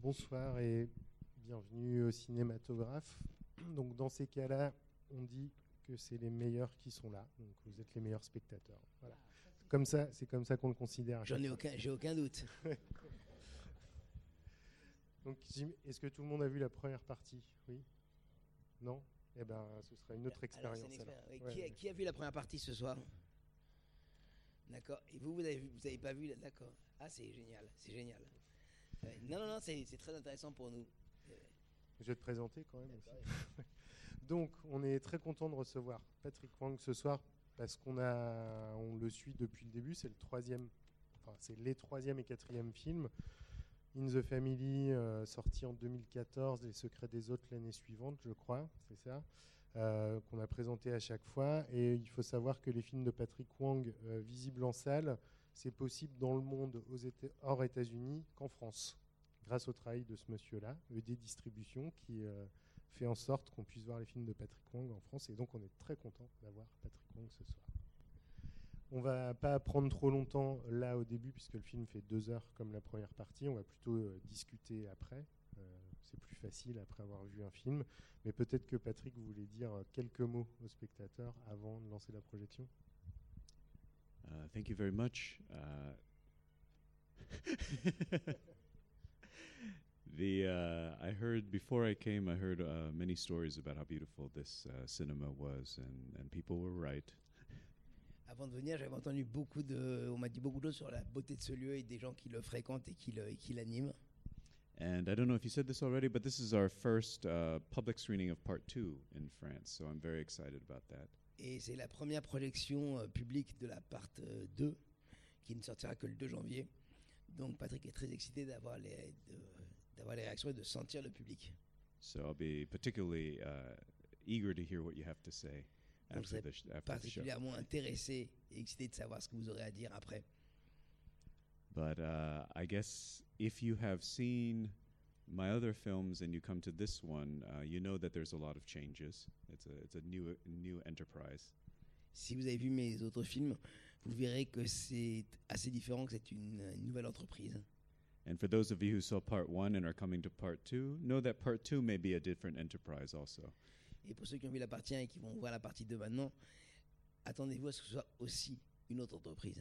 Bonsoir et bienvenue au cinématographe. Donc dans ces cas-là, on dit que c'est les meilleurs qui sont là. Donc vous êtes les meilleurs spectateurs. Voilà. Comme ça, c'est comme ça qu'on le considère. J'en ai aucun, j'ai aucun doute. Donc est-ce que tout le monde a vu la première partie? Oui? Non? Eh ben, ce sera une autre expérience. qui, a, vu la première partie ce soir? D'accord. Et vous, vous avez, vous avez pas vu D'accord. Ah, c'est génial, c'est génial. Non, non, non, c'est très intéressant pour nous. Je vais te présenter quand même aussi. Donc, on est très content de recevoir Patrick Wang ce soir parce qu'on a, on le suit depuis le début. C'est le troisième, enfin, c'est les troisième et quatrième films. In the Family, euh, sorti en 2014, Les Secrets des Autres l'année suivante, je crois, c'est ça, euh, qu'on a présenté à chaque fois. Et il faut savoir que les films de Patrick Wang, euh, visibles en salle, c'est possible dans le monde hors États-Unis qu'en France grâce au travail de ce monsieur-là, ED Distribution, qui euh, fait en sorte qu'on puisse voir les films de Patrick Wong en France. Et donc, on est très content d'avoir Patrick Wong ce soir. On va pas prendre trop longtemps là au début, puisque le film fait deux heures comme la première partie. On va plutôt euh, discuter après. Euh, c'est plus facile après avoir vu un film. Mais peut-être que Patrick voulait dire quelques mots aux spectateurs avant de lancer la projection. Uh, thank you very much. Uh, the uh, I heard before I came, I heard uh, many stories about how beautiful this uh, cinema was, and, and people were right. Avant de venir, j'avais entendu beaucoup de, on m'a dit beaucoup de choses sur la beauté de ce lieu et des gens qui le fréquentent et qui, le, et qui l'animent. And I don't know if you said this already, but this is our first uh, public screening of part two in France, so I'm very excited about that. Et c'est la première projection euh, publique de la part 2 euh, qui ne sortira que le 2 janvier. Donc Patrick est très excité d'avoir les, d'avoir les réactions et de sentir le public. So I'll be particularly uh, eager to hear what you have to say after the, after particulièrement intéressé et excité de savoir ce que vous aurez à dire après. But uh, I guess if you have seen my other films and you come to this one, uh, you know that there's a lot of changes. It's a, it's a new, new enterprise. Si vous avez vu mes autres films, vous verrez que c'est assez différent, que c'est une, une, nouvelle entreprise. And for those of you who saw part one and are coming to part two, know that part two may be a different enterprise also. Et pour ceux qui ont vu la partie 1 et qui vont voir la partie 2 maintenant, attendez-vous à ce que ce soit aussi une autre entreprise.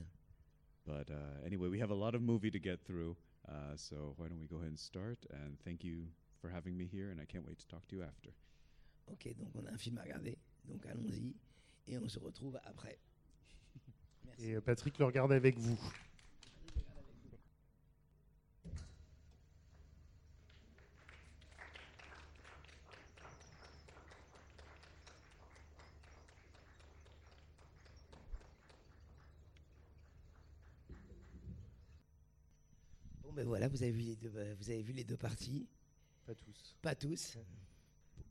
But uh, anyway, we have a lot of movie to get through, uh, so why don't we go ahead and start? And thank you for having me here, and I can't wait to talk to you after. Ok, donc on a un film à regarder, donc allons-y, et on se retrouve après. Et euh, Patrick le regarde avec vous. Bon ben voilà, vous avez vu les deux, euh, vous avez vu les deux parties. Pas tous. Pas tous.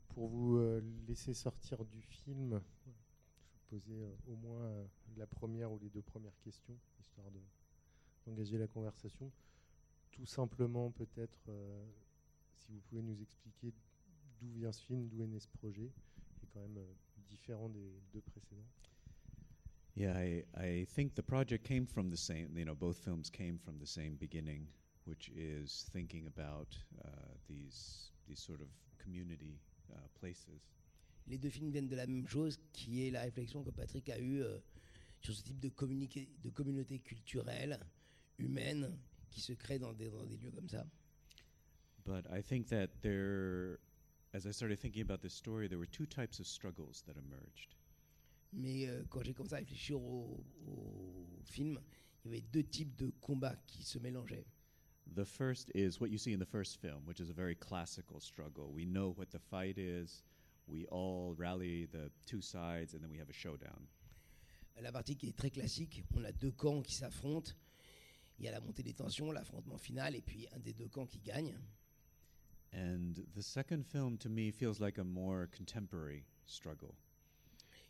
Pour vous euh, laisser sortir du film, poser euh, au moins euh, la première ou les deux premières questions, histoire d'engager la conversation. Tout simplement, peut-être, euh, si vous pouvez nous expliquer d'où vient ce film, d'où est né ce projet, qui est quand même différent des deux précédents. Yeah, I, I think the project came from the same, you know, both films came from the same beginning, which is thinking about uh, these, these sort of community uh, places. les deux films viennent de la même chose, qui est la réflexion que Patrick a eue euh, sur ce type de, de communauté culturelle, humaine, qui se crée dans des, dans des lieux comme ça. But I think that there, as I started thinking about this story, there were two types of struggles that emerged. Mais euh, quand j'ai commencé à réfléchir au, au film, il y avait deux types de combats qui se mélangeaient. The first is what you see in the first film, which is a very classical struggle. We know what the fight is. we all rally the two sides and then we have a showdown. Euh, la partie qui est très classique, on a deux camps qui s'affrontent. Il y a la montée des tensions, l'affrontement final, et puis un des deux camps qui gagne. And the second film to me feels like a more contemporary struggle.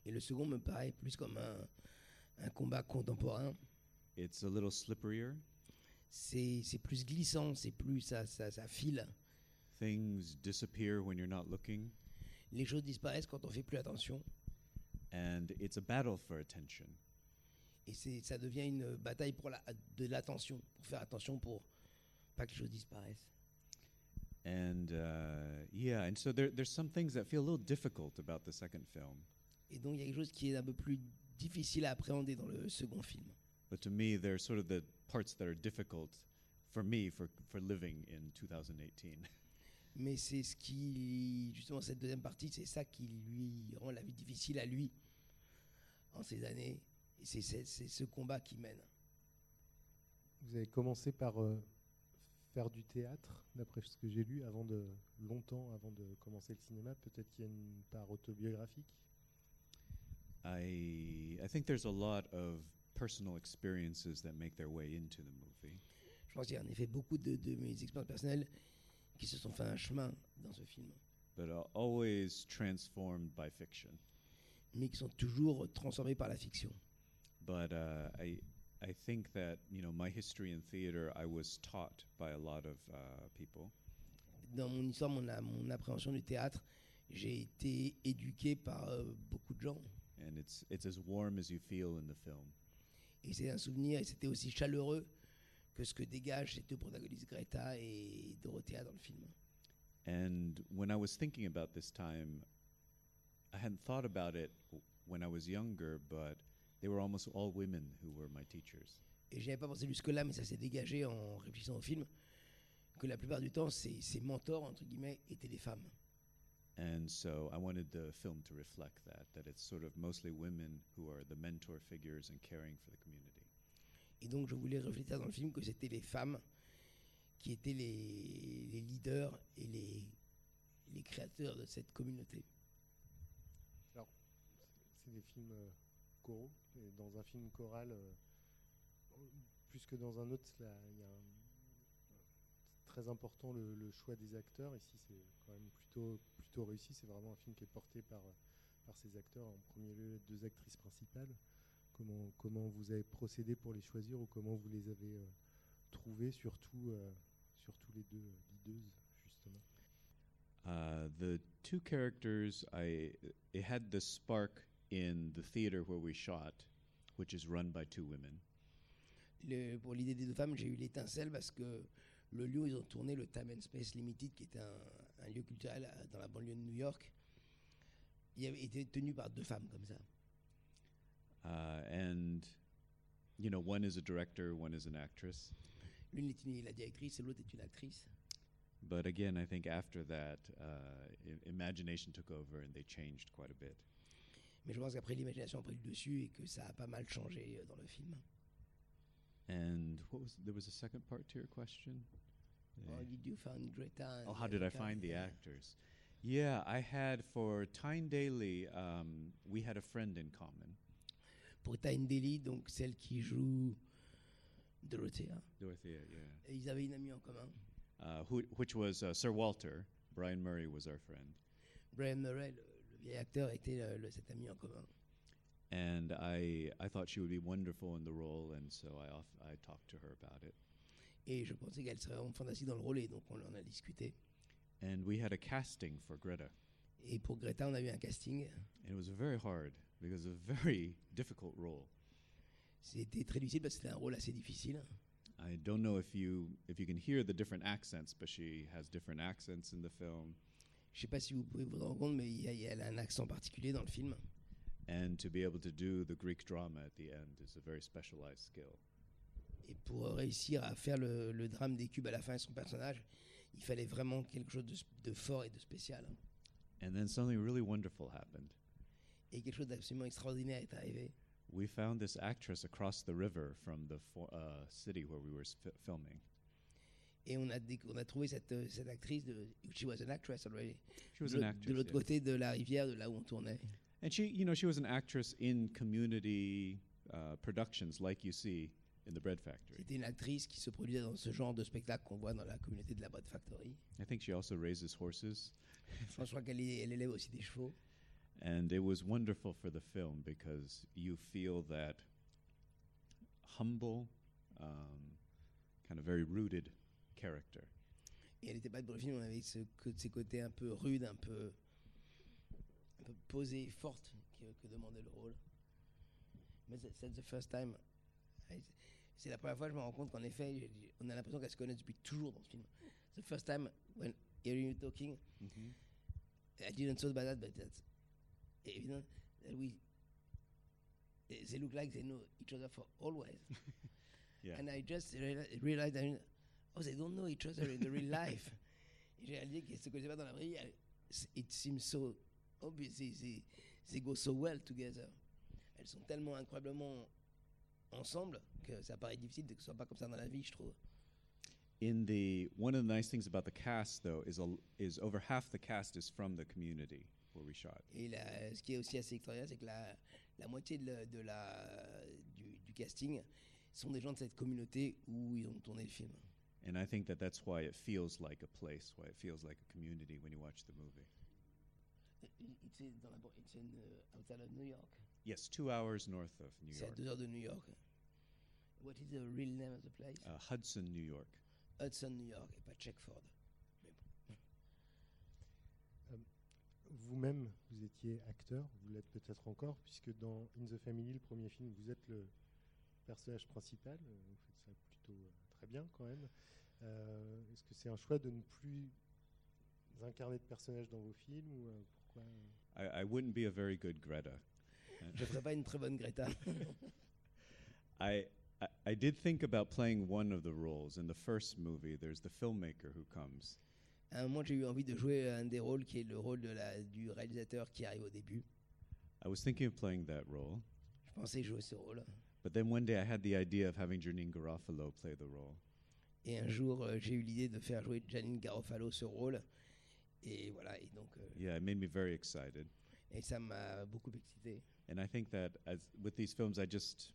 Et le second me paraît plus comme un, un combat contemporain. It's a little slipperier. C'est plus glissant, c'est plus ça, ça, ça file. Things disappear when you're not looking les choses disparaissent quand on fait plus attention. And it's a battle for attention. Et c'est, ça devient une bataille pour la, de l'attention, pour faire attention pour pas que les choses disparaissent. And uh, yeah, and so there, there's some things that feel a little difficult about the second film. Et donc il y a quelque chose qui est un peu plus difficile à appréhender dans le second film. But to me, they're sort of the parts that are difficult for me for, for living in 2018. Mais c'est ce qui, justement, cette deuxième partie, c'est ça qui lui rend la vie difficile à lui en ces années. Et c'est c'est- c'est ce combat qui mène. Vous avez commencé par euh, faire du théâtre, d'après ce que j'ai lu, avant de longtemps avant de commencer le cinéma. Peut-être qu'il y a une part autobiographique? I, I think there's a lot of personal experiences that make their way into the movie. Je pense qu'il y a en effet beaucoup de, de mes expériences personnelles qui se sont fait un chemin dans ce film, but are always transformed by fiction. mais qui sont toujours transformées par la fiction. But uh, I, I think that you know my history in theater, I was taught by a lot of uh, people, Dans mon histoire, mon, mon appréhension du théâtre, j'ai été éduqué par euh, beaucoup de gens. and it's it's as warm as you feel in the film. Et c'est un souvenir, et c'était aussi chaleureux que ce que dégagent ces deux protagonistes, Greta et Dorothea, dans le film. And when I was thinking about this time, I hadn't thought about it when I was younger, but they were almost all women who were my teachers. Et j'y avais pas pensé jusque-là, mais ça s'est dégagé en réfléchissant au film, que la plupart du temps, ces, ces mentors, entre guillemets, étaient des femmes. And so I wanted the film to reflect that, that it's sort of mostly women who are the mentor figures and caring for the community. Et donc, je voulais refléter dans le film que c'était les femmes qui étaient les, les leaders et les, les créateurs de cette communauté. C'est des films euh, choraux. Et dans un film choral, euh, plus que dans un autre, là, il y a un- très important le, le choix des acteurs. Ici, c'est quand même plutôt, plutôt réussi. C'est vraiment un film qui est porté par, euh, par ces acteurs. En premier lieu, les deux actrices principales. Comment, comment vous avez procédé pour les choisir ou comment vous les avez euh, trouvées, surtout, euh, surtout les deux euh, leaders, justement. Uh, the two characters, I it had the spark in the theater where we shot, which is run by two women. Le- pour l'idée des deux femmes, j'ai eu l'étincelle parce que le lieu où ils ont tourné, le Time and Space Limited, qui était un, un lieu culturel à- dans la banlieue de New York, il avait été tenu par deux femmes comme ça. Uh, and you know, one is a director, one is an actress. L'une est une- la directrice et l'autre est une actrice. But again, I think after that, uh, imagination took over and they changed quite a bit. Mais je pense qu'après, l'imagination a pris le dessus et que ça a pas mal changé euh, dans le film. And what was there was a second part to your question? How did you find Greta and oh, how did I find the actors? Yeah, I had for Tyne Daly. Um, we had a friend in common, Pour Tyne Daly, donc celle qui joue Dorothea, Dorothea. Yeah, et ils avaient une amie en commun, uh, who, which was uh, Sir Walter. Brian Murray was our friend, Brian Murray, le, le vieil acteur, était le- le- cet ami en commun. and I I thought she would be wonderful in the role, and so I off, I talked to her about it. Et je pensais qu'elle serait vraiment fantastique dans le rôle, et donc on en a discuté. And we had a casting for Greta. Et pour Greta, on a eu un casting. And it was very hard because it was a very difficult role. C'était très difficile parce que c'était un rôle assez difficile. I don't know if you if you can hear the different accents, but she has different accents in the film. Je sais pas si vous pouvez vous rendre compte, mais il y a, il y a- elle a un accent particulier dans le film. And to be able to do the Greek drama at the end is a very specialized skill. Et pour réussir à faire le, le drame des cubes à la fin de son personnage, il fallait vraiment quelque chose de, de fort et de spécial. And then something really wonderful happened. Et quelque chose d'absolument extraordinaire est arrivé. We found this actress across the river from the uh, city where we were filming. Et on a, on a trouvé cette, euh, cette actrice, de, she was an actress already, She was an l'autre- actress. de l'autre yeah. côté de la rivière, de là où on tournait. And she, you know, she was an actress in community uh, productions like you see in the Bread Factory. C'était une actrice qui se produisait dans ce genre de spectacle qu'on voit dans la communauté de la Bread Factory. I think she also raises horses. Je crois qu'elle elle élève aussi des chevaux. And it was wonderful for the film because you feel that humble, um, kind of very rooted character. Et elle n'était pas pour le film, on avait ce, ces côtés un peu rudes, un peu, un peu posées, fortes que, que demandait le rôle. Mais c'est the first time. I- C'est la première fois que je me rends compte qu'en effet, on a l'impression qu'elle se connaît depuis toujours dans ce film. The first time when hearing you talking. Mhm. I didn't thought about that, but that's evident that we they, look like they know each other for always. Yeah. And I just reali- realized, I mean, oh, they don't know each other in the real life. J'ai réalisé qu'ils se connaissaient pas dans la vraie vie. It seems so obvious. They, they, they go so well together. Elles sont tellement incroyablement ensemble que ça paraît difficile que ce soit pas comme ça dans la vie, je trouve. In the one of the nice things about the cast, though, is a, is over half the cast is from the community where we shot. Et la- ce qui est aussi assez extraordinaire, c'est que la, la moitié de la, de la- du, du casting sont des gens de cette communauté où ils ont tourné le film. And I think that that's why it feels like a place, why it feels like a community when you watch the movie. It's in, dans la, it's in, uh, outside of New York. Yes, two hours north of New C'est à deux heures de New York. What is the real name of the place? uh, Hudson, New York. Hudson, New York, et pas Checkford. Vous-même, vous étiez acteur, vous l'êtes peut-être encore, puisque dans In the Family, le premier film, vous êtes le personnage principal. euh, Vous faites ça plutôt euh, très bien quand même. Euh, Est-ce que c'est un choix de ne plus incarner de personnage dans vos films ou euh, pourquoi euh, I, I wouldn't be a very good Greta. Je ne ferais pas une très bonne Greta. I, I I did think about playing one of the roles in the first movie. There's the filmmaker who comes, euh, à un moment, j'ai eu envie de jouer un des rôles qui est le rôle de la, du réalisateur qui arrive au début. I was thinking of playing that role, Je pensais jouer ce rôle. but then one day I had the idea of having Janine Garofalo play the role. Et un jour, euh, j'ai eu l'idée de faire jouer Janine Garofalo ce rôle. Et voilà, et donc, euh, Yeah, it made me very excited. et ça m'a beaucoup excité. And I think that as with these films, I just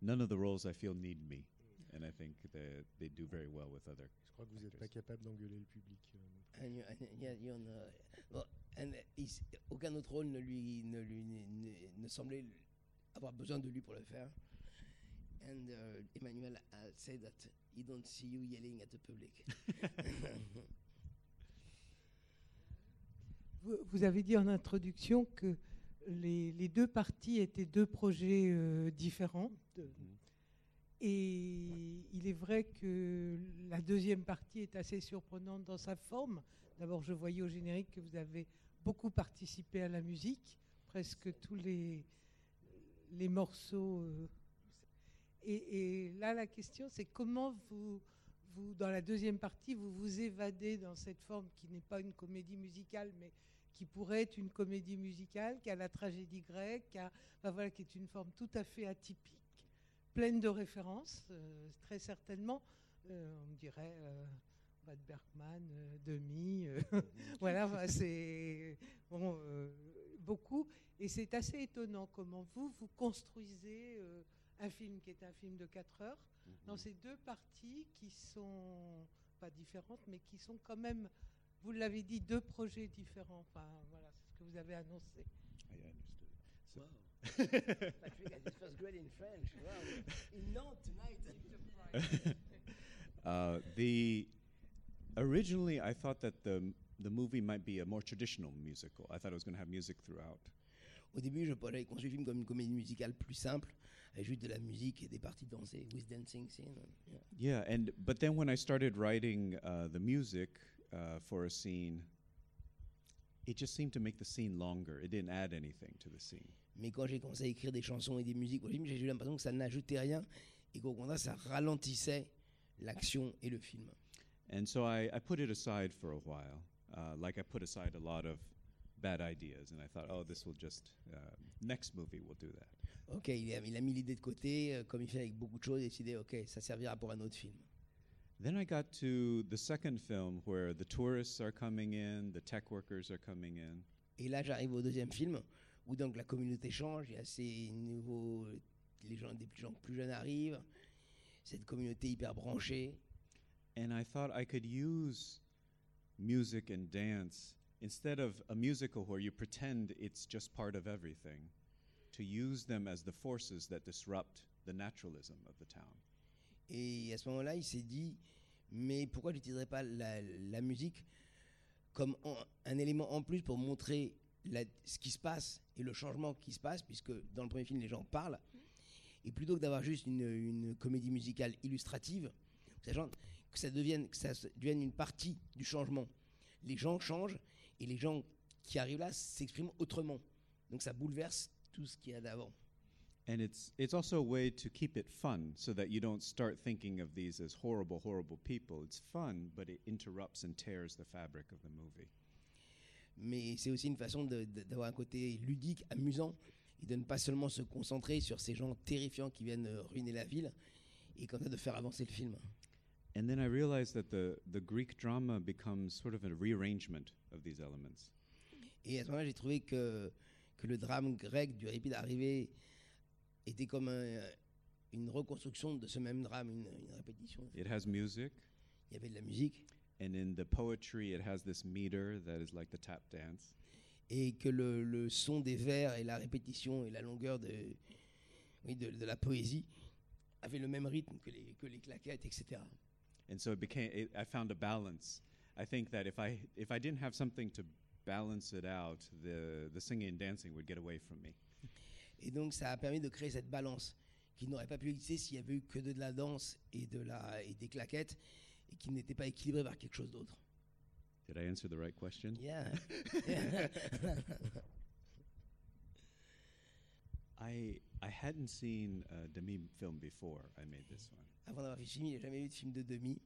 none of the roles I feel need me, and I think that they do very well with other. Je crois que vous n'êtes pas capable d'engueuler le public. euh. And you- and yeah, you're no- bon, and he's- aucun autre rôle ne lui, ne lui ne, ne semblait avoir besoin de lui pour le faire. And uh, Emmanuel uh, said that he don't see you yelling at the public. Vous, vous avez dit en introduction que les, deux parties étaient deux projets euh, différents. et il est vrai que la deuxième partie est assez surprenante dans sa forme. D'abord, je voyais au générique que vous avez beaucoup participé à la musique, presque tous les, les morceaux. euh, et, et là, la question, c'est comment vous, vous, dans la deuxième partie, vous vous évadez dans cette forme qui n'est pas une comédie musicale, mais qui pourrait être une comédie musicale, qui a la tragédie grecque, qui, a- enfin, voilà, qui est une forme tout à fait atypique, pleine de références, euh, très certainement. Euh, on dirait euh, Bad Bergman, euh, Demi, voilà, c'est bon, beaucoup. Et c'est assez étonnant comment vous, vous construisez un film qui est un film de 4 heures dans ces deux parties qui sont pas différentes, mais qui sont quand même, vous l'avez dit, deux projets différents. Enfin, voilà, c'est ce que vous avez annoncé. I understood. So- Wow. Patrick first grade in French. Wow. In Nantes tonight. uh, the originally, I thought that the the movie might be a more traditional musical. I thought it was going to have music throughout. Au début, je- j'avais conçu le film comme une comédie musicale plus simple, avec juste de la musique et des parties dansées, with dancing scene. Yeah. Yeah, and but then when I started writing uh, the music uh, for a scene, it just seemed to make the scene longer. It didn't add anything to the scene. Mais quand j'ai commencé à écrire des chansons et des musiques au film, j'ai eu l'impression que ça n'ajoutait rien et qu'au contraire, ça ralentissait l'action et le film. And so I, I put it aside for a while, uh, like I put aside a lot of bad ideas, and I thought, oh, this will just uh, next movie will do that. Ok, il a, il a mis l'idée de côté, euh, comme il fait avec beaucoup de choses, et décidé, ok, ça servira pour un autre film. Then I got to the second film where the tourists are coming in, the tech workers are coming in, Et là, j'arrive au deuxième film, où donc la communauté change, il y a ces nouveaux, les gens, des plus gens plus jeunes arrivent, cette communauté hyper branchée. and I thought I could use music and dance instead of a musical where you pretend it's just part of everything, to use them as the forces that disrupt the naturalism of the town. Et à ce moment-là, il s'est dit, mais pourquoi j'utiliserais pas la, musique comme un élément en plus pour montrer ce qui se passe et le changement qui se passe, puisque dans le premier film, les gens parlent. Et plutôt que d'avoir juste une, comédie musicale illustrative, sachant que ça devienne, que ça devienne une partie du changement. les gens changent et les gens qui arrivent là s'expriment autrement. Donc ça bouleverse tout ce qu'il y a d'avant. And it's it's also a way to keep it fun so that you don't start thinking of these as horrible, horrible people. It's fun, but it interrupts and tears the fabric of the movie. Mais c'est aussi une façon d'avoir un côté ludique, amusant, et de ne pas seulement se concentrer sur ces gens terrifiants qui viennent euh, ruiner la ville, et comme ça de faire avancer le film. And then I realized that the, the Greek drama becomes sort of a rearrangement of these elements. Et à ce moment-là, j'ai trouvé que, que le drame grec du répit d'arrivée était comme un- une reconstruction de ce même drame, une, une répétition. It has music, Il y avait de la musique, and in the poetry, it has this meter that is like the tap dance. et que le, le son des vers et la répétition et la longueur de, oui, de, de la poésie avaient le même rythme que les, que les claquettes, etc. And so it became. It, I found a balance. I think that if I if I didn't have something to balance it out, the the singing and dancing would get away from me. Et donc ça a permis de créer cette balance qui n'aurait pas pu exister s'il y avait eu que de la danse et, de la, et des claquettes et qui n'était pas équilibré par quelque chose d'autre. Did I answer the right question? Yeah. I I hadn't seen a demi film before I made this one. Avant d'avoir film, il n'a jamais vu de film de demi.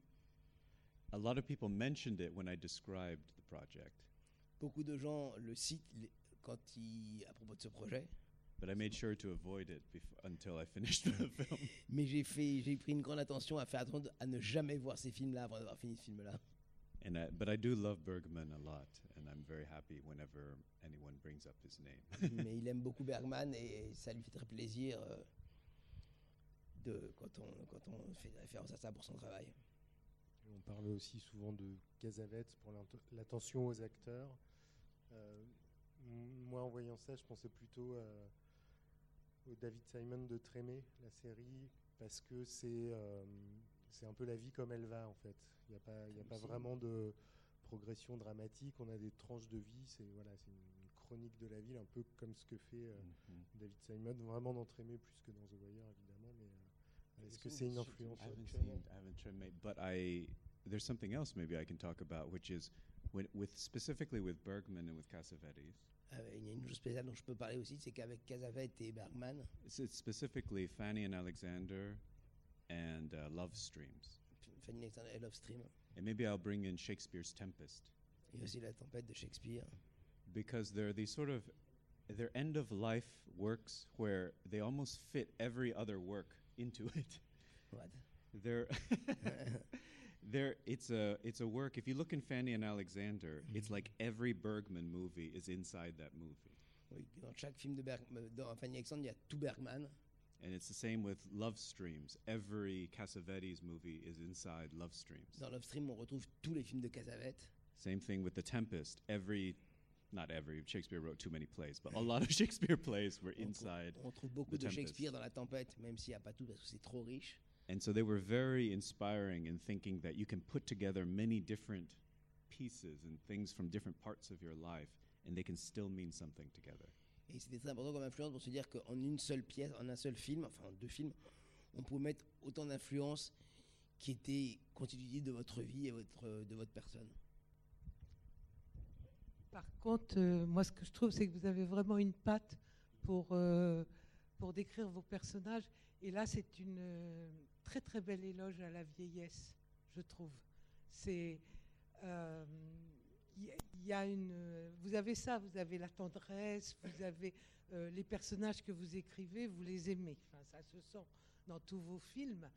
A lot of people mentioned it when I described the project, Beaucoup de gens le citent quand ils, à propos de ce projet. But I made sure to avoid it before, until I finished the film. Mais j'ai fait, j'ai pris une grande attention à faire attention à ne jamais voir ces films-là avant d'avoir fini ce film-là. And I, but I do love Bergman a lot, and I'm very happy whenever anyone brings up his name. Mais il aime beaucoup Bergman et ça lui fait très plaisir euh, de, quand, on, quand on fait référence à ça pour son travail. On parle aussi souvent de Casavette pour l'attention aux acteurs. Euh, moi, en voyant ça, je pensais plutôt euh, au David Simon de Trémé, la série, parce que c'est euh, c'est un peu la vie comme elle va, en fait. Il n'y a pas, y a pas vraiment de progression dramatique. On a des tranches de vie. C'est voilà, c'est une chronique de la ville, un peu comme ce que fait euh, Mhm. David Simon, vraiment dans Trémé plus que dans The Wire, évidemment. Mais euh, est-ce que c'est une influence I haven't actuellement seen, I haven't tried ma- but I there's something else maybe I can talk about, which is when, with specifically with Bergman and with Cassavetes. Euh, il y a une chose spéciale dont je peux parler aussi, c'est qu'avec Casavette et Bergman, It's, it's specifically Fanny and Alexander and uh, Love Streams. Fanny Alexander et Love Stream, And maybe I'll bring in Shakespeare's Tempest et aussi La Tempête de Shakespeare, because they're these sort of they're end of life works where they almost fit every other work into it. What? They're they're it's a it's a work. If you look in Fanny and Alexander, it's mm-hmm. like every Bergman movie is inside that movie, Oui, dans chaque film de Bergman, dans Fanny Alexander, il y a tout Bergman. and it's the same with Love Streams. Every Cassavetes movie is inside Love Streams. Dans Love Stream, on retrouve tous les films de Casavette. Same thing with The Tempest. Every not every Shakespeare wrote too many plays, but a lot of Shakespeare plays were On trouve- inside. On trouve beaucoup de. Shakespeare dans La Tempête, même s'il n'y a pas tout parce que c'est trop riche. And so they were very inspiring in thinking that you can put together many different pieces and things from different parts of your life, and they can still mean something together. Et c'était très important comme influence pour se dire qu'en une seule pièce, en un seul film, enfin en deux films, on pouvait mettre autant d'influences qui étaient constitutives de votre vie et votre, euh, de votre personne. Par contre, euh, moi, ce que je trouve, c'est que vous avez vraiment une patte pour, euh, pour décrire vos personnages. Et là, c'est une euh, très très belle éloge à la vieillesse, je trouve. C'est euh, il y il y a une, euh, vous avez ça, vous avez la tendresse, vous avez euh, les personnages que vous écrivez, vous les aimez. Enfin, ça se sent dans tous vos films.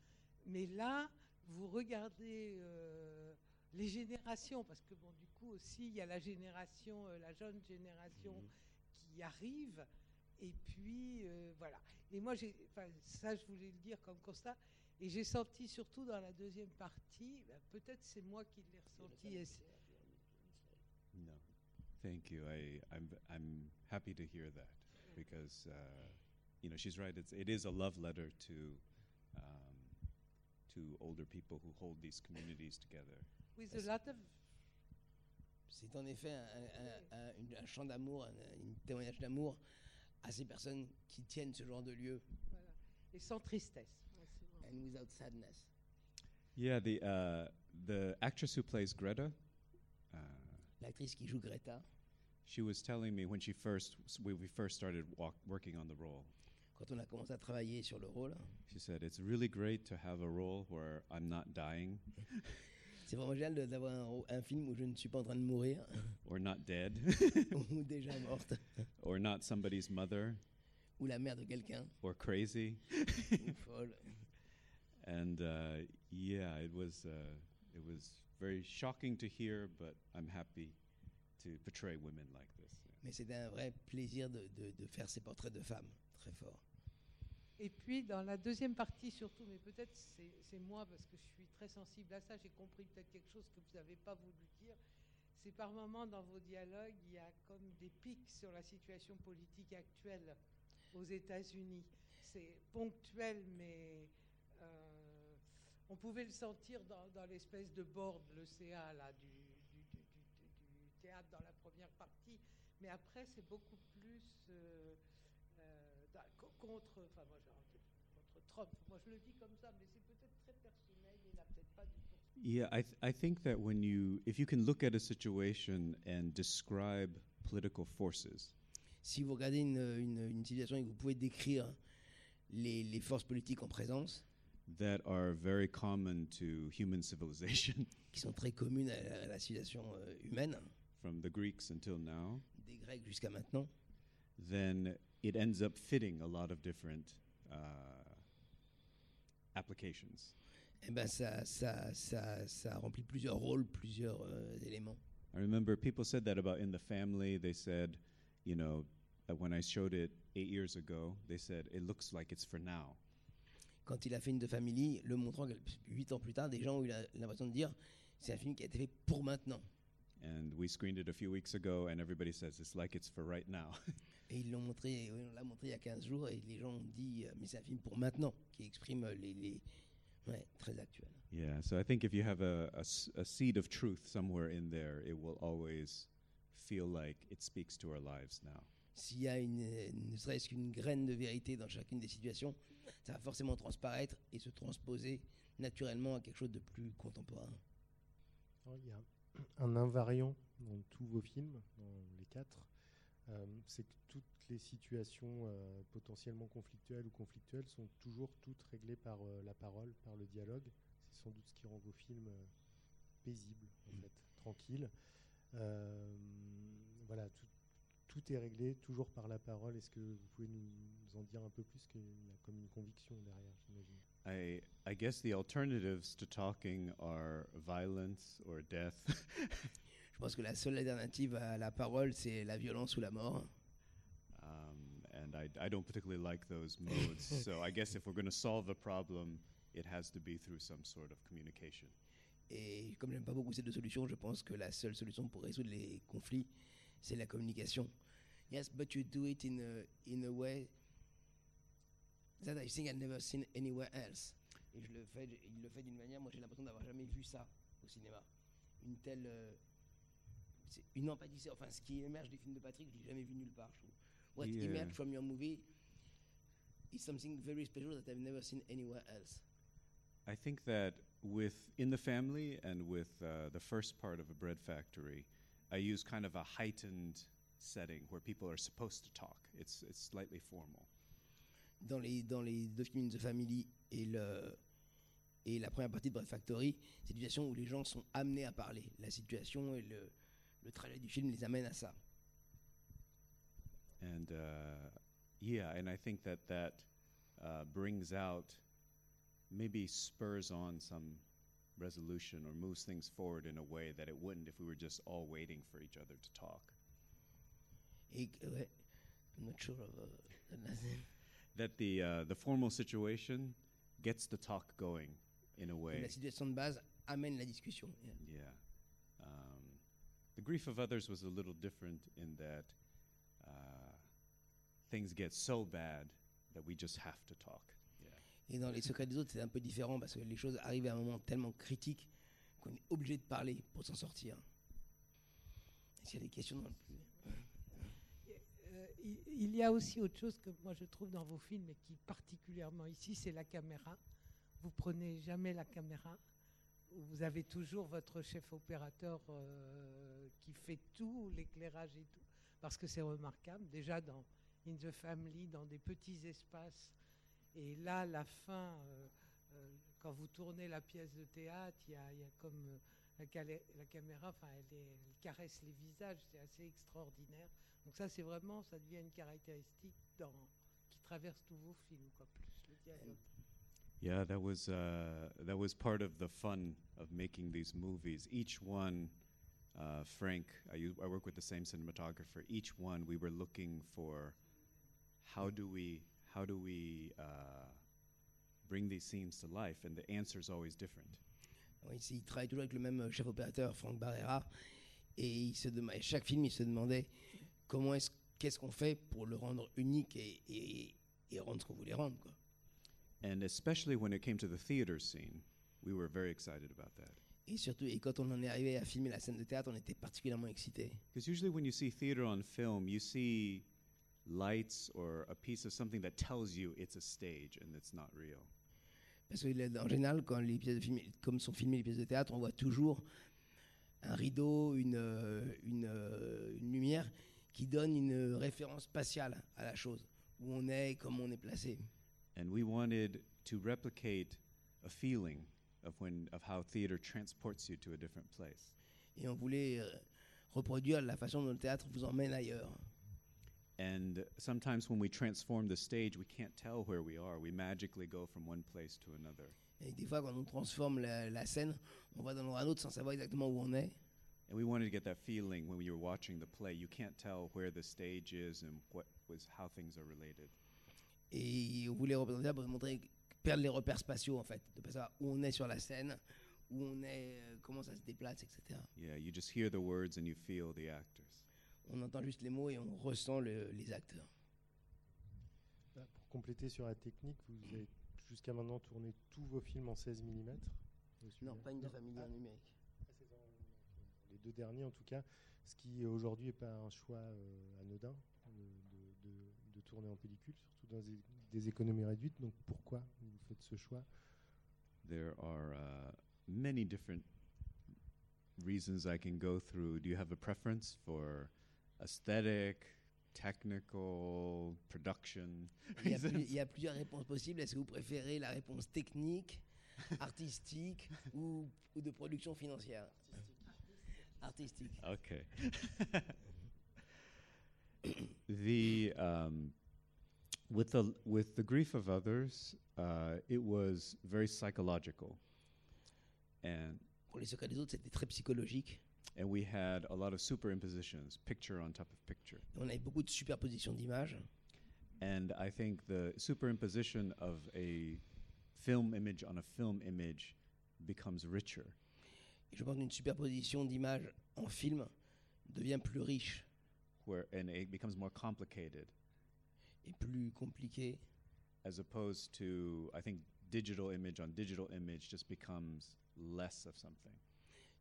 Mais là, vous regardez euh, les générations, parce que bon, du coup aussi, il y a la génération, euh, la jeune génération qui arrive. Et puis euh, voilà. Et moi, ça, je voulais le dire comme constat. Et j'ai senti surtout dans la deuxième partie, ben, peut-être c'est moi qui l'ai ressenti. No, thank you. I, I'm I'm happy to hear that because uh, you know she's right. It's it is a love letter to um, to older people who hold these communities together. With a lot of C'est en effet un, un- un- une- un chant d'amour, un, un témoignage d'amour à ces personnes qui tiennent ce genre de lieu. voilà. et sans tristesse. And without sadness. Yeah, the uh, the actress who plays Greta, uh, l'actrice qui joue Greta, she was telling me when she first when we first started walk, working on the role. quand on a commencé à travailler sur le rôle, She said it's really great to have a role where I'm not dying c'est vraiment génial d'avoir un, un film où je ne suis pas en train de mourir or not dead ou déjà morte or not somebody's mother ou la mère de quelqu'un or crazy. ou folle. And uh, yeah, it was uh, it was very shocking to hear, but I'm happy to portray women like this. Mais c'était un vrai plaisir de, de- de faire ces portraits de femmes, très fort. Et puis dans la deuxième partie surtout, mais peut-être c'est moi parce que je suis très sensible à ça, j'ai compris peut-être quelque chose que vous n'avez pas voulu dire. C'est par moments dans vos dialogues, il y a comme des pics sur la situation politique actuelle aux États-Unis. C'est ponctuel, mais euh, on pouvait le sentir dans, l'espèce de board, le CA là, du, théâtre dans la première partie. Mais après, c'est beaucoup plus euh, contre, enfin moi, j'ai contre Trump. Moi, je le dis comme ça, mais c'est peut-être très personnel. Il n'a peut-être pas du tout. Yeah, I, th- I think that when you, if you can look at a situation and describe political forces, Si vous regardez une, une- une situation et que vous pouvez décrire les, les forces politiques en présence, that are very common to human civilization, qui sont très communes à la, à la civilisation euh, humaine, from the Greeks until now, des Grecs jusqu'à maintenant, then it ends up fitting a lot of different uh, applications. eh ben ça, ça, ça, ça remplit plusieurs rôles, plusieurs euh, éléments. I remember people said that about In the Family. They said, you know, uh, when I showed it eight years ago, they said, it looks like it's for now. Quand il a fait une de Family, le montrant huit ans plus tard, des gens ont eu l'impression de dire c'est un film qui a été fait pour maintenant. And we screened it a few weeks ago, and everybody says it's like it's for right now. Et ils l'ont montré, oui, on l'a montré il y a 15 jours, et les gens ont dit euh, mais c'est un film pour maintenant, qui exprime euh, les, les ouais, très actuel. yeah, so I think if you have a, a s- a seed of truth somewhere in there, it will always feel like it speaks to our lives now. S'il y a une, ne serait-ce qu'une graine de vérité dans chacune des situations, ça va forcément transparaître et se transposer naturellement à quelque chose de plus contemporain. Alors, Il y a un invariant dans tous vos films, dans les quatre, euh, c'est que toutes les situations euh, potentiellement conflictuelles ou conflictuelles sont toujours toutes réglées par euh, la parole, par le dialogue. C'est sans doute ce qui rend vos films euh, paisibles, en Mm. fait, tranquilles. Euh, voilà, tout, tout est réglé toujours par la parole. Est-ce que vous pouvez nous, nous en dire un peu plus qu'il y a comme une conviction derrière, j'imagine? I, I guess the alternatives to talking are violence or death. Je pense que la seule alternative à la parole, c'est la violence ou la mort. Um, and I, I don't particularly like those modes. so I guess if we're going to solve a problem, it has to be through some sort of communication. Et comme j'aime pas beaucoup ces deux solutions, je pense que la seule solution pour résoudre les conflits, c'est la communication. Yes, but you do it in a, in a way that I think I've never seen anywhere else. Et je le fais, il le fait d'une manière, moi j'ai l'impression d'avoir jamais vu ça au cinéma. Une telle, euh, c'est une empathie, enfin ce qui émerge des films de Patrick, je l'ai jamais vu nulle part. Je trouve. What Yeah. emerged from your movie is something very special that I've never seen anywhere else. I think that with In the Family and with uh, the first part of A Bread Factory, I use kind of a heightened setting where people are supposed to talk. It's, it's slightly formal. dans les, dans les deux films The Family et, le, et la première partie de Bread Factory, c'est une situation où les gens sont amenés à parler. La situation et le, le trajet du film les amène à ça. And uh, yeah, and I think that that uh, brings out, maybe spurs on some resolution or moves things forward in a way that it wouldn't if we were just all waiting for each other to talk. Et que- ouais, I'm not sure of, uh, That the uh, the formal situation gets the talk going in a way. la situation de base amène la discussion. Yeah. Yeah. The grief of others was a little different in that uh, things get so bad that we just have to talk. Yeah. Et dans Les Secrets des autres, c'est un peu différent parce que les choses arrivent à un moment tellement critique qu'on est obligé de parler pour s'en sortir. Est-ce qu'il y a des questions dans le Euh, il, il y a aussi autre chose que moi je trouve dans vos films et qui particulièrement ici, c'est la caméra. Vous prenez jamais la caméra. Vous avez toujours votre chef opérateur euh, qui fait tout, l'éclairage et tout, parce que c'est remarquable. Déjà dans In the Family, dans des petits espaces. Et là, la fin, euh, euh, quand vous tournez la pièce de théâtre, il y a, comme la, caméra, enfin, elle, caresse les visages, c'est assez extraordinaire. Donc ça, c'est vraiment, ça devient une caractéristique dans, qui traverse tous vos films, quoi, plus. Yeah, that was uh, that was part of the fun of making these movies. Each one, uh, Frank, I, use, I work with the same cinematographer. Each one, we were looking for how do we how do we uh, bring these scenes to life, and the answer is always different. Oui, il travaille toujours avec le même euh, chef opérateur, Franck Barrera, et il se dem- et chaque film, il se demandait comment est-ce qu'est-ce qu'on fait pour le rendre unique et, et- et rendre ce qu'on voulait rendre. Quoi. And especially when it came to the theater scene, we were very excited about that. Et surtout, et quand on en est arrivé à filmer la scène de théâtre, on était particulièrement excités. Because usually when you see theater on film, you see lights or a piece of something that tells you it's a stage and it's not real. Parce que en général, quand les pièces de film, comme sont filmées les pièces de théâtre, on voit toujours un rideau, une, euh, une, euh, une lumière qui donne une référence spatiale à la chose, où on est, comment on est placé. And we wanted to replicate a feeling of when of how theater transports you to a different place. Et on voulait euh, reproduire la façon dont le théâtre vous emmène ailleurs. And sometimes when we transform the stage, we can't tell where we are. We magically go from one place to another. Et des fois, quand on transforme la, la scène, on va d'un endroit à un autre sans savoir exactement où on est. And we wanted to get that feeling when you were watching the play. You can't tell where the stage is and what was how things are related. Et on voulait représenter ça pour montrer, perdre les repères spatiaux en fait, de pas savoir où on est sur la scène, où on est, euh, comment ça se déplace, etc. Yeah, you just hear the words and you feel the actors. On entend juste les mots et on ressent le- les acteurs. Bah, Pour compléter sur la technique, vous avez jusqu'à maintenant tourné tous vos films en 16 mm Non, pas une famille en numérique. Les deux derniers en tout cas, ce qui aujourd'hui n'est pas un choix euh, anodin de, de- de tourner en pellicule, surtout dans des, des économies réduites. Donc pourquoi vous faites ce choix? There are uh, many different reasons I can go through. Do you have a preference for aesthetic, technical, production? Il y, a reasons? plus- il y a plusieurs réponses possibles. Est-ce que vous préférez la réponse technique, artistique ou, ou de production financière? Artistique. Okay. the um, with the with the grief of others, uh, it was very psychological, and Pour les secrets des autres, c'était très psychologique. and we had a lot of superimpositions, picture on top of picture. Et on avait beaucoup de superpositions d'images. And I think the superimposition of a film image on a film image becomes richer. Et je pense qu'une superposition d'images en film devient plus riche Where and it becomes more complicated et plus compliquée. as opposed to I think digital image on digital image just becomes less of something.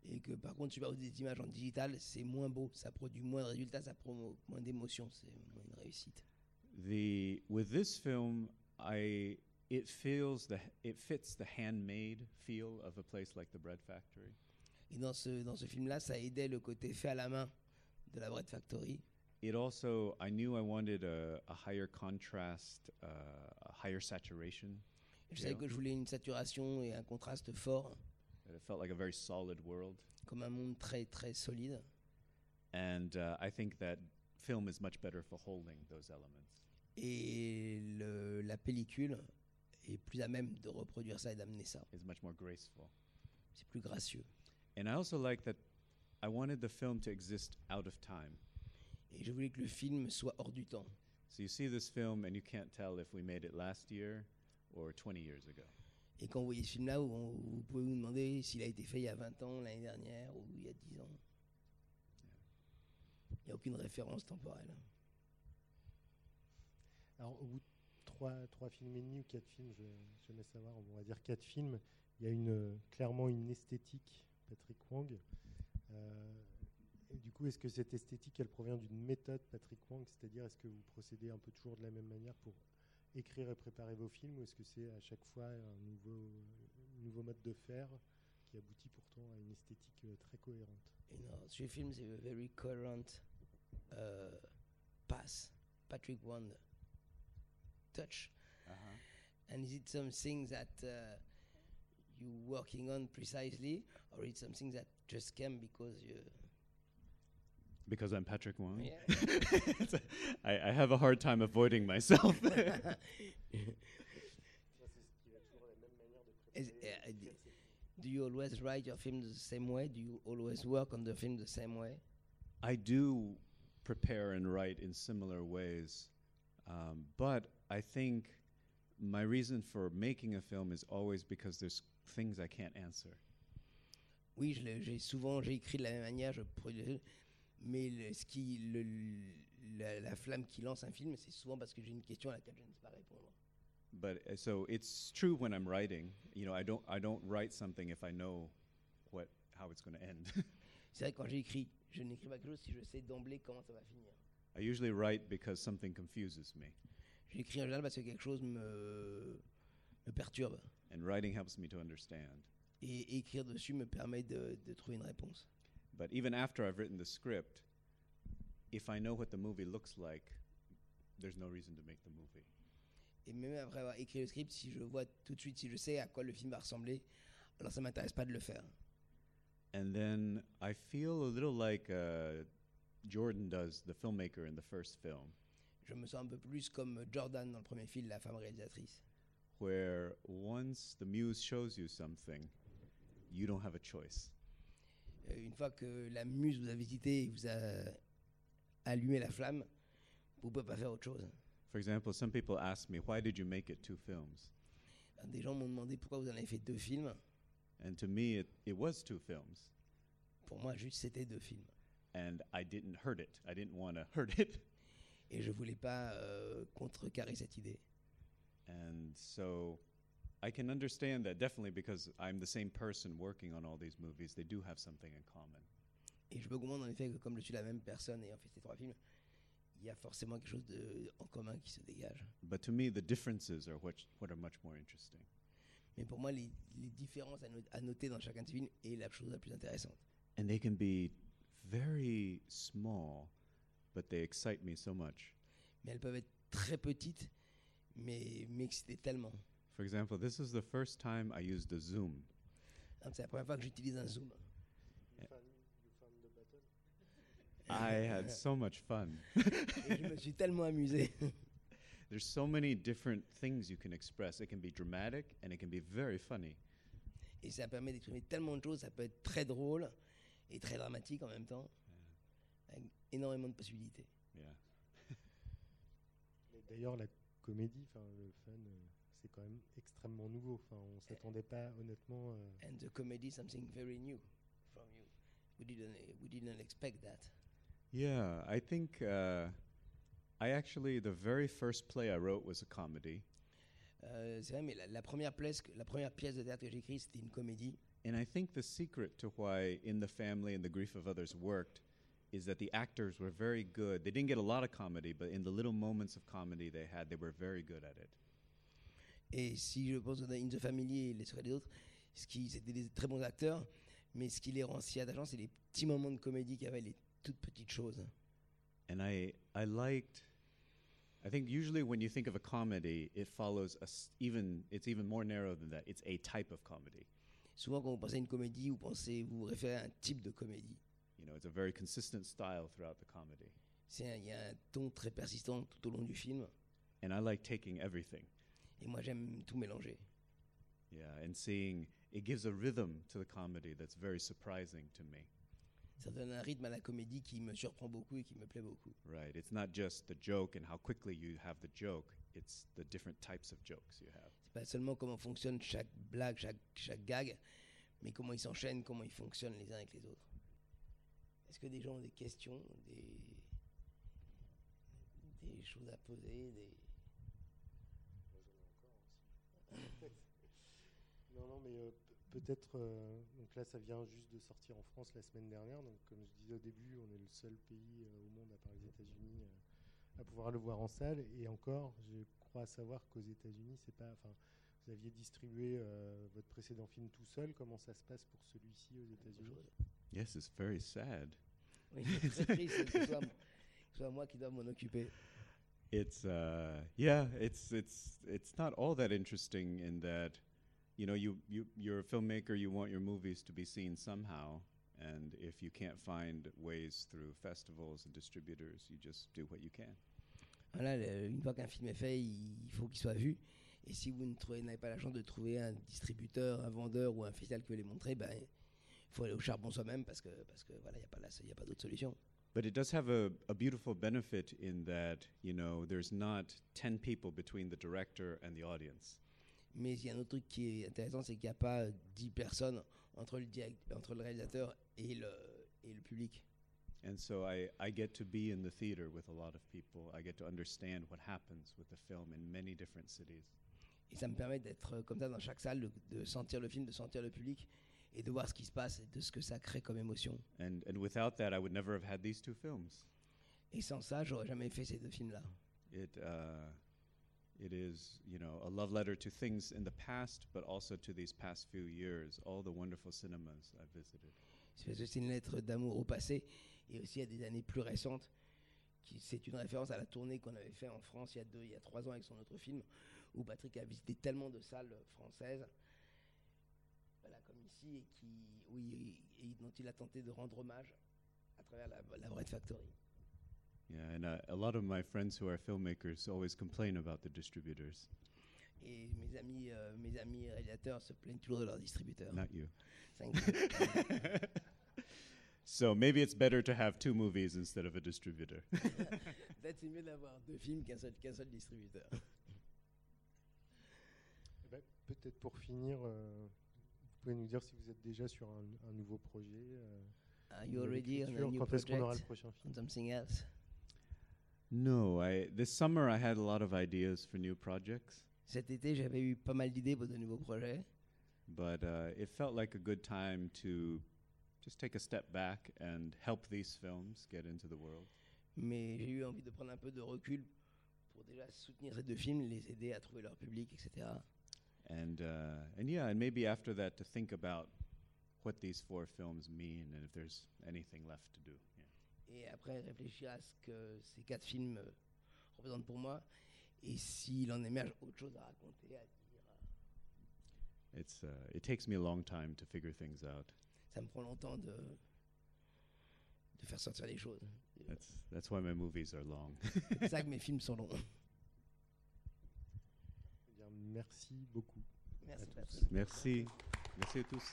Et que par contre, superposer des images en digital, c'est moins beau, ça produit moins de résultats, ça promo moins d'émotions, c'est moins une réussite. The with this film I it feels the it fits the handmade feel of a place like the bread factory. Et dans ce, dans ce film-là, ça aidait le côté fait à la main de la Bread Factory. It also I knew I wanted a, a higher contrast, uh, a higher saturation. Je savais que je voulais une saturation et un contraste fort, it felt like a very solid world. comme un monde très très solide. And uh, I think that film is much better for holding those elements. Et le- la pellicule est plus à même de reproduire ça et d'amener ça. It's much more graceful. C'est plus gracieux. And I also like that I wanted the film to exist out of time. Et je voulais que le film soit hors du temps. So you see this film and you can't tell if we made it last year or 20 years ago. Et quand vous voyez ce film-là, vous, vous pouvez vous demander s'il a été fait il y a 20 ans, l'année dernière ou il y a 10 ans. Il n'y a aucune référence temporelle. Alors, au bout de trois, trois films et demi ou quatre films, je j'aimais savoir, on va dire quatre films, il y a une, euh, clairement une esthétique, Patrick Wang. Euh, et du coup, est-ce que cette esthétique, elle provient d'une méthode, Patrick Wang C'est-à-dire, est-ce que vous procédez un peu toujours de la même manière pour écrire et préparer vos films, ou est-ce que c'est à chaque fois un nouveau, nouveau mode de faire qui aboutit pourtant à une esthétique euh, très cohérente? In our three films, a very coherent uh, pass. Patrick Wand touch. And is it something that uh, you working on precisely, or it's something that just came because you? Because I'm Patrick Wong. Yeah. It's a- I, I have a hard time avoiding myself. Is- uh, do you always write your film the same way? Do you always work on the film the same way? I do prepare and write in similar ways, um, but I think my reason for making a film is always because there's things I can't answer. Oui, je l'ai- j'ai souvent j'ai écrit de la même manière, je produis, mais le- ce qui, le- la, la flamme qui lance un film, c'est souvent parce que j'ai une question à laquelle je ne sais pas répondre. But uh, so it's true when I'm writing. You know, I don't I don't write something if I know what how it's going to end. C'est vrai quand j'écris, je n'écris pas quelque chose si je sais d'emblée comment ça va finir. I usually write because something confuses me, J'écris en général parce que quelque chose me, me perturbe. and writing helps me to understand. Et écrire dessus me permet de, de trouver une réponse. But even after I've written the script, if I know what the movie looks like, there's no reason to make the movie. Et même après avoir écrit le script, si je vois tout de suite, si je sais à quoi le film va ressembler, alors ça m'intéresse pas de le faire. And then I feel a little like uh, Jordan does, the filmmaker in the first film, Je me sens un peu plus comme Jordan dans le premier film, la femme réalisatrice. where once the muse shows you something, you don't have a choice. Euh, Une fois que la muse vous a visité et vous a allumé la flamme, vous ne pouvez pas faire autre chose. For example, some people ask me, why did you make it two films? Des gens m'ont demandé pourquoi vous en avez fait deux films. And to me, it, it was two films. Pour moi, juste c'était deux films. And I didn't hurt it. I didn't want to hurt it. Et je voulais pas euh, contrecarrer cette idée. And so I can understand that definitely because I'm the same person working on all these movies. They do have something in common. Et je peux comprendre en effet que comme je suis la même personne ayant fait ces trois films, il y a forcément quelque chose de, en commun qui se dégage. But to me, the differences are what, what are much more interesting. Mais pour moi, les, les différences à, no- à noter dans chacun de ces films est la chose la plus intéressante. And they can be very small, but they excite me so much. Mais elles peuvent être très petites, mais m'exciter tellement. For example, this is the first time I used a zoom. Donc, C'est la première fois que j'utilise un zoom. I had so much fun. Et je me suis tellement amusé. There's so many different things you can express. It can be dramatic and it can be very funny. Et ça permet d'exprimer tellement de choses. Ça peut être très drôle et très dramatique en même temps. Avec énormément de possibilités. Yeah. D'ailleurs, la comédie, enfin le fun, euh, c'est quand même extrêmement nouveau. Enfin, on s'attendait pas, honnêtement. euh, And the comedy, something very new from you. We didn't, we didn't expect that. Yeah, I think uh, I actually, the very first play I wrote was a comedy. Euh, c'est vrai, mais la, la première pièce, que- la première pièce de théâtre que j'ai écrite, c'était une comédie. And I think the secret to why In the Family and The Grief of Others worked is that the actors were very good. They didn't get a lot of comedy, but in the little moments of comedy they had, they were very good at it. Et si je pense à In the Family et Les Secrets des autres, ce qui, c'était des très bons acteurs, mais ce qui les rend si attachants, c'est les petits moments de comédie qu'il y avait, les toutes petites choses. And I, I liked, I think usually when you think of a comedy, it follows a s- even, it's even more narrow than that. It's a type of comedy. Souvent, quand vous pensez à une comédie, vous pensez, vous vous référez à un type de comédie. You know, it's a very consistent style throughout the comedy. C'est un- Il y a un ton très persistant tout au long du film, And I like taking everything. Et moi j'aime tout mélanger. Yeah, and seeing it gives a rhythm to the comedy that's very surprising to me. Ça donne un rythme à la comédie qui me surprend beaucoup et qui me plaît beaucoup. Right. It's not just the joke and how quickly you have the joke, it's the different types of jokes you have. C'est pas seulement comment fonctionne chaque blague, chaque, chaque gag, mais comment ils s'enchaînent, comment ils fonctionnent les uns avec les autres. Est-ce que des gens ont des questions, des, des choses à poser des... Non, mais euh, pe- peut-être. euh, donc là, ça vient juste de sortir en France la semaine dernière. Donc, comme je disais au début, on est le seul pays euh, au monde, à part les États-Unis, euh, à pouvoir le voir en salle. Et encore, je crois savoir qu'aux États-Unis, c'est pas. Enfin, Vous aviez distribué euh, votre précédent film tout seul. Comment ça se passe pour celui-ci aux États-Unis? Yes, it's very sad. Oui, c'est très triste que ce soit, que ce soit moi qui dois m'en occuper. It's uh, yeah, it's it's it's not all that interesting in that, you know, you you you're a filmmaker. You want your movies to be seen somehow, and if you can't find ways through festivals and distributors, you just do what you can. Voilà, le- une fois qu'un film est fait, il faut qu'il soit vu. Et si vous n'avez pas la chance de trouver un distributeur, un vendeur ou un festival qui veut les montrer, ben, il faut aller au charbon soi-même parce que, parce que voilà, il n'y a pas, la- il y a pas d'autre solution. But it does have a, a beautiful benefit in that, you know, there's not 10 people between the director and the audience. Mais il y a un autre truc qui est intéressant, c'est qu'il n'y a pas 10 personnes entre le, entre le réalisateur et le, et le public. And so I, I get to be in the theater with a lot of people. I get to understand what happens with the film in many different cities. Et ça me permet d'être comme ça dans chaque salle, de, de sentir le film, de sentir le public et de voir ce qui se passe et de ce que ça crée comme émotion. And, and without that, I would never have had these two films. Et sans ça, j'aurais jamais fait ces deux films-là. It, uh, it is, you know, a love letter to things in the past, but also to these past few years, all the wonderful cinemas I've visited. C'est une lettre d'amour au passé et aussi à des années plus récentes. C'est une référence à la tournée qu'on avait fait en France il y, a deux, il y a trois ans avec son autre film, où Patrick a visité tellement de salles françaises, voilà, comme ici, et qui, dont il a tenté de rendre hommage à travers la, la Factory. Yeah, and uh, a lot of my friends who are filmmakers always complain about the distributors. Et mes amis, euh, mes amis réalisateurs se plaignent toujours de leurs distributeurs. Not you. Thank you. So maybe it's better to have two movies instead of a distributor. Peut-être c'est mieux d'avoir deux films qu'un seul, qu'un seul distributeur. Eh ben, Peut-être pour finir, euh, vous pouvez nous dire si vous êtes déjà sur un, un nouveau projet. euh, Are you already on a écriture, new Quand est-ce qu'on aura le project? prochain film On something else? No, I this summer I had a lot of ideas for new projects, Cet été, j'avais eu pas mal d'idées pour de nouveaux projets. but uh, it felt like a good time to just take a step back and help these films get into the world. Mais j'ai eu envie de prendre un peu de recul pour déjà soutenir ces deux films, les aider à trouver leur public, etc. And uh, and yeah, and maybe after that to think about what these four films mean and if there's anything left to do. Et après, réfléchir à ce que ces quatre films euh, représentent pour moi et s'il en émerge autre chose à raconter, à dire. euh, It's uh, it takes me a long time to figure things out. Ça me prend longtemps de, de faire sortir les choses. That's that's why my movies are long. C'est pour ça que mes films sont longs. Merci beaucoup. Merci tous. Merci. Merci à tous.